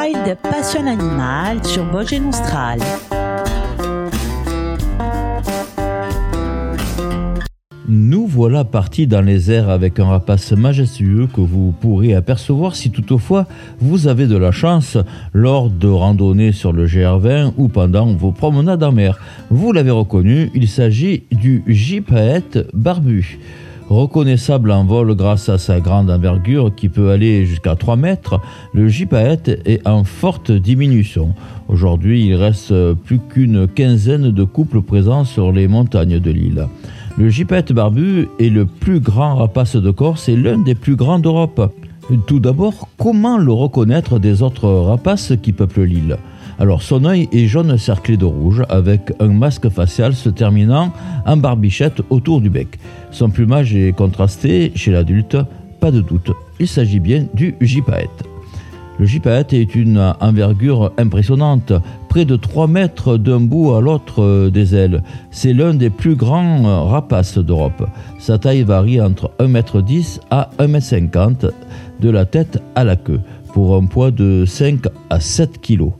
Wild Passion Animal sur Vosges Austral. Nous voilà partis dans les airs avec un rapace majestueux que vous pourrez apercevoir si toutefois vous avez de la chance lors de randonnées sur le GR20 ou pendant vos promenades en mer. Vous l'avez reconnu, il s'agit du gypaète barbu. Reconnaissable en vol grâce à sa grande envergure qui peut aller jusqu'à 3 mètres, le gypaète est en forte diminution. Aujourd'hui, il reste plus qu'une quinzaine de couples présents sur les montagnes de l'île. Le gypaète barbu est le plus grand rapace de Corse et l'un des plus grands d'Europe. Tout d'abord, comment le reconnaître des autres rapaces qui peuplent l'île? Alors son œil est jaune cerclé de rouge avec un masque facial se terminant en barbichette autour du bec. Son plumage est contrasté chez l'adulte, pas de doute, il s'agit bien du gypaète. Le gypaète est une envergure impressionnante, près de 3 mètres d'un bout à l'autre des ailes. C'est l'un des plus grands rapaces d'Europe. Sa taille varie entre 1,10 m à 1,50 m de la tête à la queue, pour un poids de 5 à 7 kg.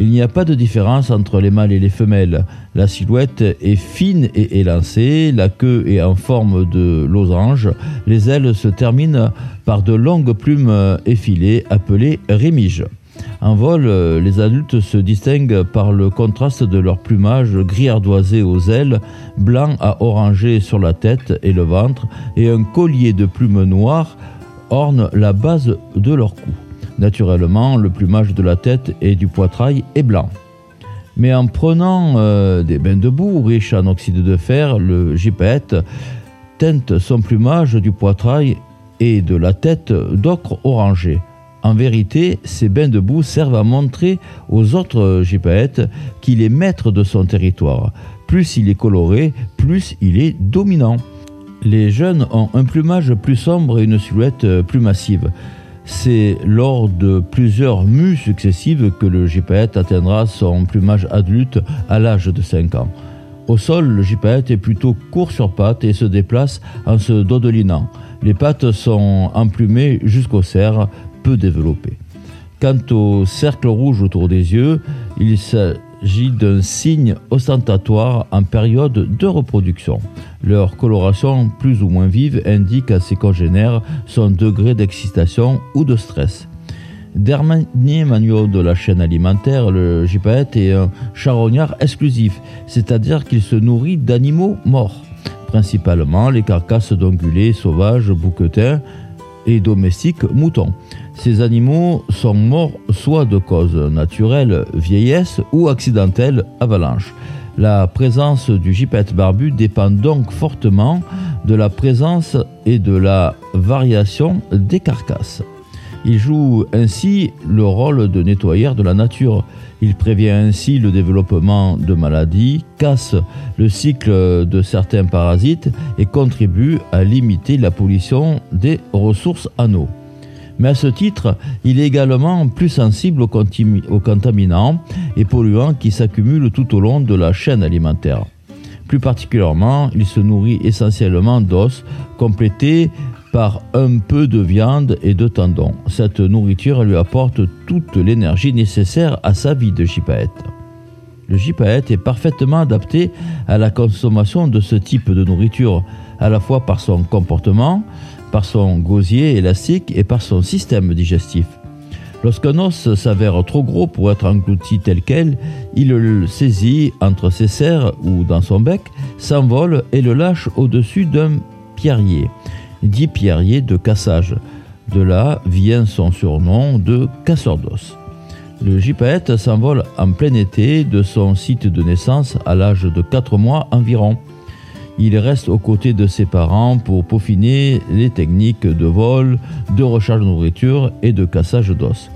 Il n'y a pas de différence entre les mâles et les femelles. La silhouette est fine et élancée, la queue est en forme de losange, les ailes se terminent par de longues plumes effilées appelées rémiges. En vol, les adultes se distinguent par le contraste de leur plumage gris ardoisé aux ailes, blanc à orangé sur la tête et le ventre, et un collier de plumes noires orne la base de leur cou. Naturellement, le plumage de la tête et du poitrail est blanc. Mais en prenant euh, des bains de boue riches en oxyde de fer, le gypaète teinte son plumage du poitrail et de la tête d'ocre orangé. En vérité, ces bains de boue servent à montrer aux autres gypaètes qu'il est maître de son territoire. Plus il est coloré, plus il est dominant. Les jeunes ont un plumage plus sombre et une silhouette plus massive. C'est lors de plusieurs mues successives que le gypaète atteindra son plumage adulte à l'âge de 5 ans. Au sol, le gypaète est plutôt court sur pattes et se déplace en se dodelinant. Les pattes sont emplumées jusqu'au cerf, peu développées. Quant au cercle rouge autour des yeux, il s'agit d'un signe ostentatoire en période de reproduction. Leur coloration plus ou moins vive indique à ses congénères son degré d'excitation ou de stress. Dernier manuel de la chaîne alimentaire, le gypaète est un charognard exclusif, c'est-à-dire qu'il se nourrit d'animaux morts, principalement les carcasses d'ongulés sauvages, bouquetins et domestiques moutons. Ces animaux sont morts soit de cause naturelle, vieillesse, ou accidentelle, avalanche. La présence du gypaète barbu dépend donc fortement de la présence et de la variation des carcasses. Il joue ainsi le rôle de nettoyeur de la nature. Il prévient ainsi le développement de maladies, casse le cycle de certains parasites et contribue à limiter la pollution des ressources en eau mais à ce titre, il est également plus sensible aux, contaminants et polluants qui s'accumulent tout au long de la chaîne alimentaire. Plus particulièrement, il se nourrit essentiellement d'os, complétés par un peu de viande et de tendons. Cette nourriture lui apporte toute l'énergie nécessaire à sa vie de gypaète. Le gypaète est parfaitement adapté à la consommation de ce type de nourriture, à la fois par son comportement, par son gosier élastique et par son système digestif. Lorsqu'un os s'avère trop gros pour être englouti tel quel, il le saisit entre ses serres ou dans son bec, s'envole et le lâche au-dessus d'un pierrier, dit pierrier de cassage. De là vient son surnom de casseur d'os. Le gypaète s'envole en plein été de son site de naissance à l'âge de 4 mois environ. Il reste aux côtés de ses parents pour peaufiner les techniques de vol, de recharge de nourriture et de cassage d'os.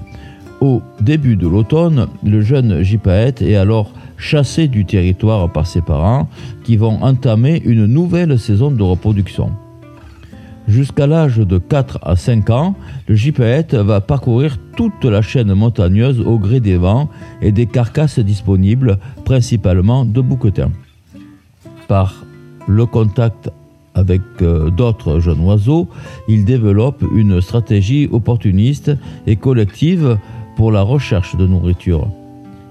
Au début de l'automne, le jeune gypaète est alors chassé du territoire par ses parents qui vont entamer une nouvelle saison de reproduction. Jusqu'à l'âge de 4 à 5 ans, le gypaète va parcourir toute la chaîne montagneuse au gré des vents et des carcasses disponibles, principalement de bouquetins. Par le contact avec euh, d'autres jeunes oiseaux, il développe une stratégie opportuniste et collective pour la recherche de nourriture.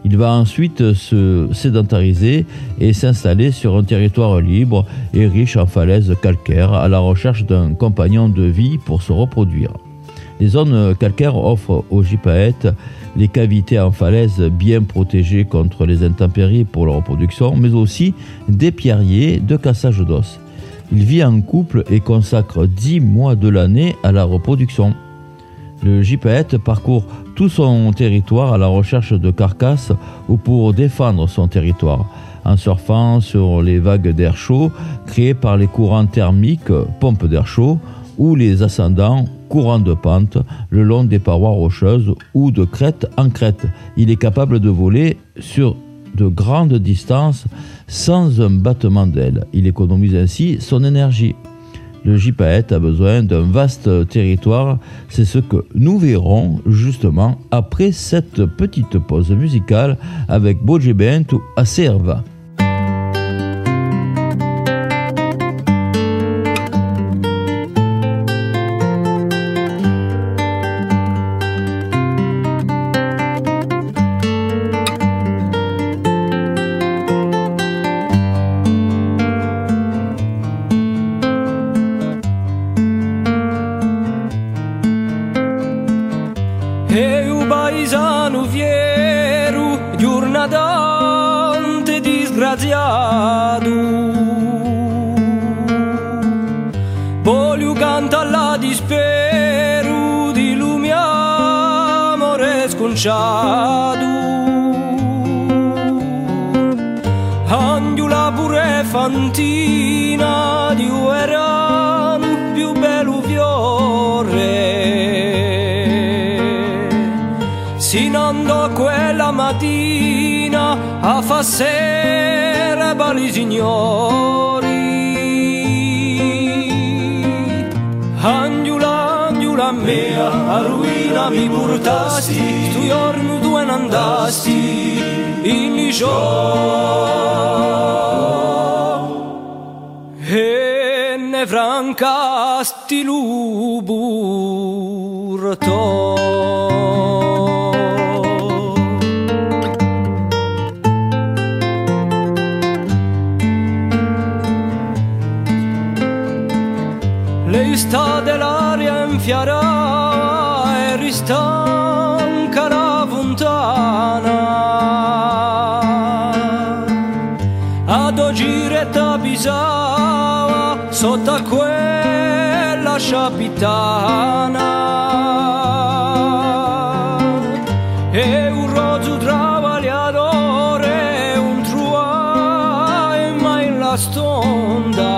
Il va ensuite se sédentariser et s'installer sur un territoire libre et riche en falaises calcaires à la recherche d'un compagnon de vie pour se reproduire. Les zones calcaires offrent aux gypaètes les cavités en falaise bien protégées contre les intempéries pour la reproduction, mais aussi des pierriers de cassage d'os. Il vit en couple et consacre 10 mois de l'année à la reproduction. Le gypaète parcourt tout son territoire à la recherche de carcasses ou pour défendre son territoire, en surfant sur les vagues d'air chaud créées par les courants thermiques, pompes d'air chaud, ou les ascendants, courants de pente, le long des parois rocheuses ou de crête en crête. Il est capable de voler sur de grandes distances sans un battement d'aile. Il économise ainsi son énergie. Le gypaète a besoin d'un vaste territoire, c'est ce que nous verrons justement après cette petite pause musicale avec Bojebent à Serva. accanto alla dispero di lumi amore sconciato. Angiula pure fantina di uerano più bello fiore. Si nando quella mattina a fa sera balisignore mea, a ruina mi purtasti, tu giorno due andasti, in mi e ne francasti l'uburto. Lei sta stata quella capitana. E un rozzo travagliatore un truai mai la stonda.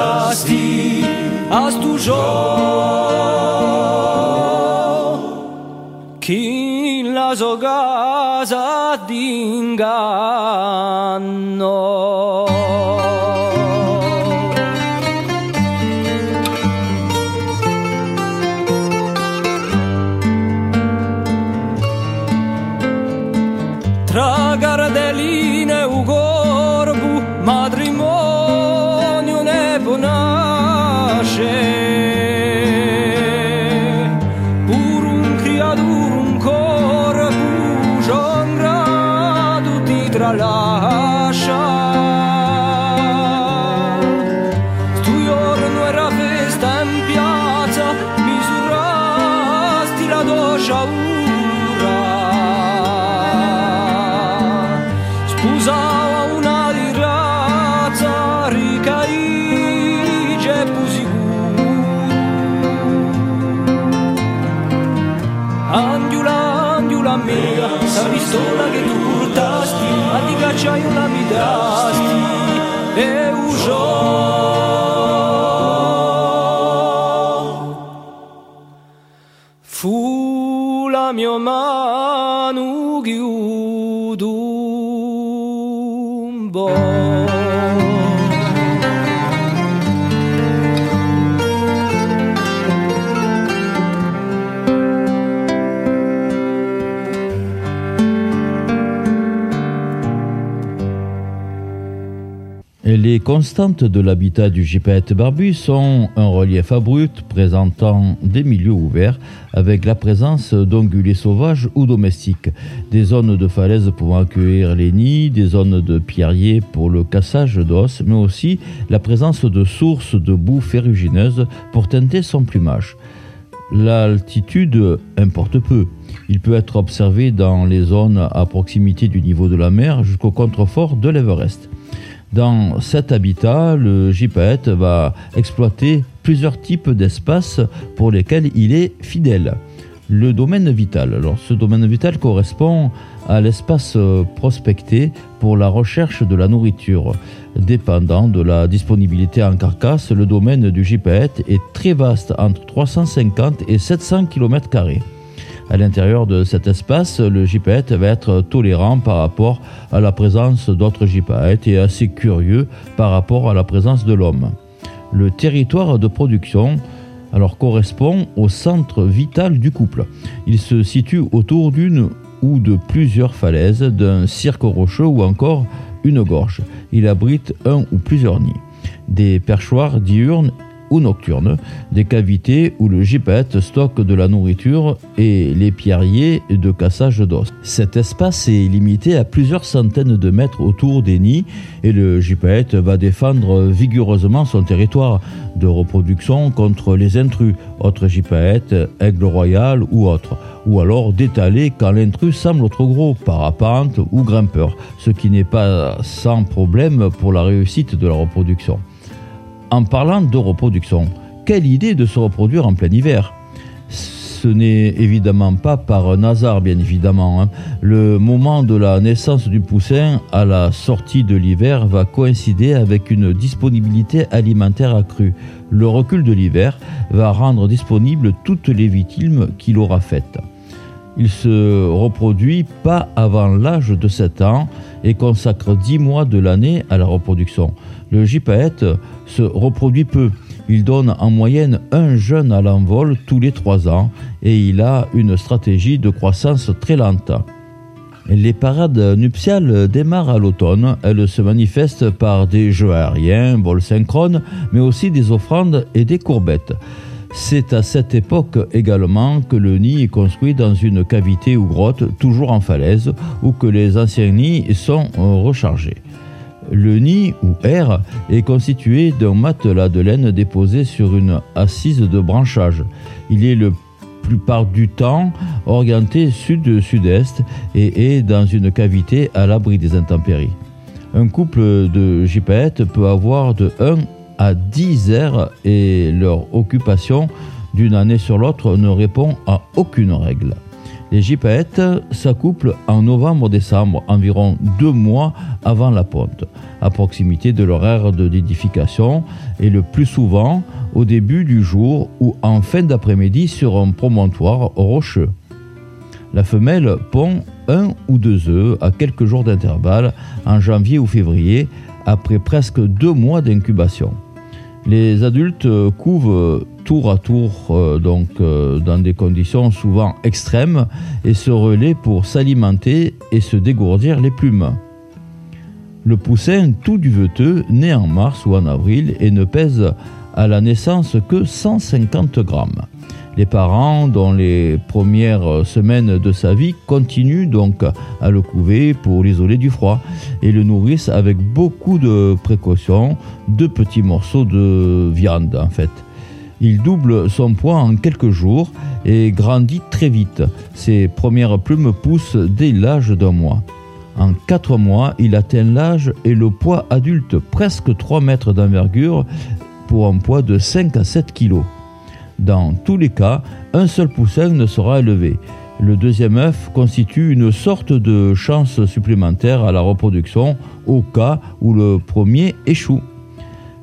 strasti astužo Kin lazo gaza d'inganno mia, sa pistola che tu portasti, ma ti cacciaio una mi dasti, è e, un gioco. Les constantes de l'habitat du gypaète barbu sont un relief abrupt présentant des milieux ouverts avec la présence d'ongulés sauvages ou domestiques, des zones de falaises pouvant accueillir les nids, des zones de pierriers pour le cassage d'os, mais aussi la présence de sources de boue ferrugineuse pour teinter son plumage. L'altitude importe peu. Il peut être observé dans les zones à proximité du niveau de la mer jusqu'au contrefort de l'Everest. Dans cet habitat, le gypaète va exploiter plusieurs types d'espaces pour lesquels il est fidèle. Le domaine vital. Alors, ce domaine vital correspond à l'espace prospecté pour la recherche de la nourriture. Dépendant de la disponibilité en carcasse, le domaine du gypaète est très vaste, entre 350 et 700 km. À l'intérieur de cet espace, le gypaète va être tolérant par rapport à la présence d'autres gypaètes et assez curieux par rapport à la présence de l'homme. Le territoire de production alors correspond au centre vital du couple. Il se situe autour d'une ou de plusieurs falaises, d'un cirque rocheux ou encore une gorge. Il abrite un ou plusieurs nids. Des perchoirs diurnes ou nocturnes, des cavités où le gypaète stocke de la nourriture et les pierriers de cassage d'os. Cet espace est limité à plusieurs centaines de mètres autour des nids et le gypaète va défendre vigoureusement son territoire de reproduction contre les intrus, autres gypaètes, aigle royal ou autres, ou alors d'étaler quand l'intrus semble trop gros, parapente ou grimpeur, ce qui n'est pas sans problème pour la réussite de la reproduction. En parlant de reproduction, quelle idée de se reproduire en plein hiver ce n'est évidemment pas par hasard, bien évidemment. Hein. Le moment de la naissance du poussin à la sortie de l'hiver va coïncider avec une disponibilité alimentaire accrue. Le recul de l'hiver va rendre disponibles toutes les victimes qu'il aura faites. Il se reproduit pas avant l'âge de 7 ans et consacre 10 mois de l'année à la reproduction. Le gypaète se reproduit peu. Il donne en moyenne un jeune à l'envol tous les 3 ans et il a une stratégie de croissance très lente. Les parades nuptiales démarrent à l'automne. Elles se manifestent par des jeux aériens, vols synchrones, mais aussi des offrandes et des courbettes. C'est à cette époque également que le nid est construit dans une cavité ou grotte, toujours en falaise, ou que les anciens nids sont rechargés. Le nid ou air est constitué d'un matelas de laine déposé sur une assise de branchage. Il est le plupart du temps orienté sud-sud-est et est dans une cavité à l'abri des intempéries. Un couple de gypaètes peut avoir de 1 à 10 heures et leur occupation d'une année sur l'autre ne répond à aucune règle. Les gypaètes s'accouplent en novembre-décembre, environ deux mois avant la ponte, à proximité de leur aire de nidification et le plus souvent au début du jour ou en fin d'après-midi sur un promontoire rocheux. La femelle pond un ou deux œufs à quelques jours d'intervalle en janvier ou février après presque deux mois d'incubation. Les adultes euh, couvent euh, tour à tour euh, donc dans des conditions souvent extrêmes et se relaient pour s'alimenter et se dégourdir les plumes. Le poussin tout duveteux naît en mars ou en avril et ne pèse à la naissance que 150 grammes. Les parents, dans les premières semaines de sa vie, continuent donc à le couver pour l'isoler du froid et le nourrissent avec beaucoup de précautions, de petits morceaux de viande en fait. Il double son poids en quelques jours et grandit très vite. Ses premières plumes poussent dès l'âge d'un mois. En 4 mois, il atteint l'âge et le poids adulte, presque 3 mètres d'envergure, pour un poids de 5 à 7 kilos. Dans tous les cas, un seul poussin ne sera élevé. Le deuxième œuf constitue une sorte de chance supplémentaire à la reproduction au cas où le premier échoue.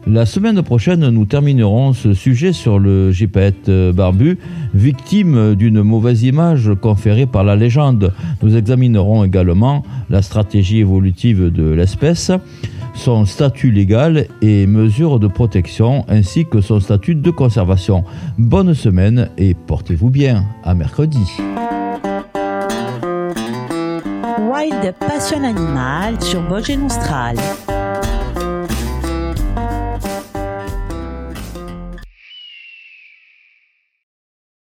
La semaine prochaine, nous terminerons ce sujet sur le gypaète barbu, victime d'une mauvaise image conférée par la légende. Nous examinerons également la stratégie évolutive de l'espèce, son statut légal et mesures de protection, ainsi que son statut de conservation. Bonne semaine et portez-vous bien. À mercredi. Wild Passion Animal sur.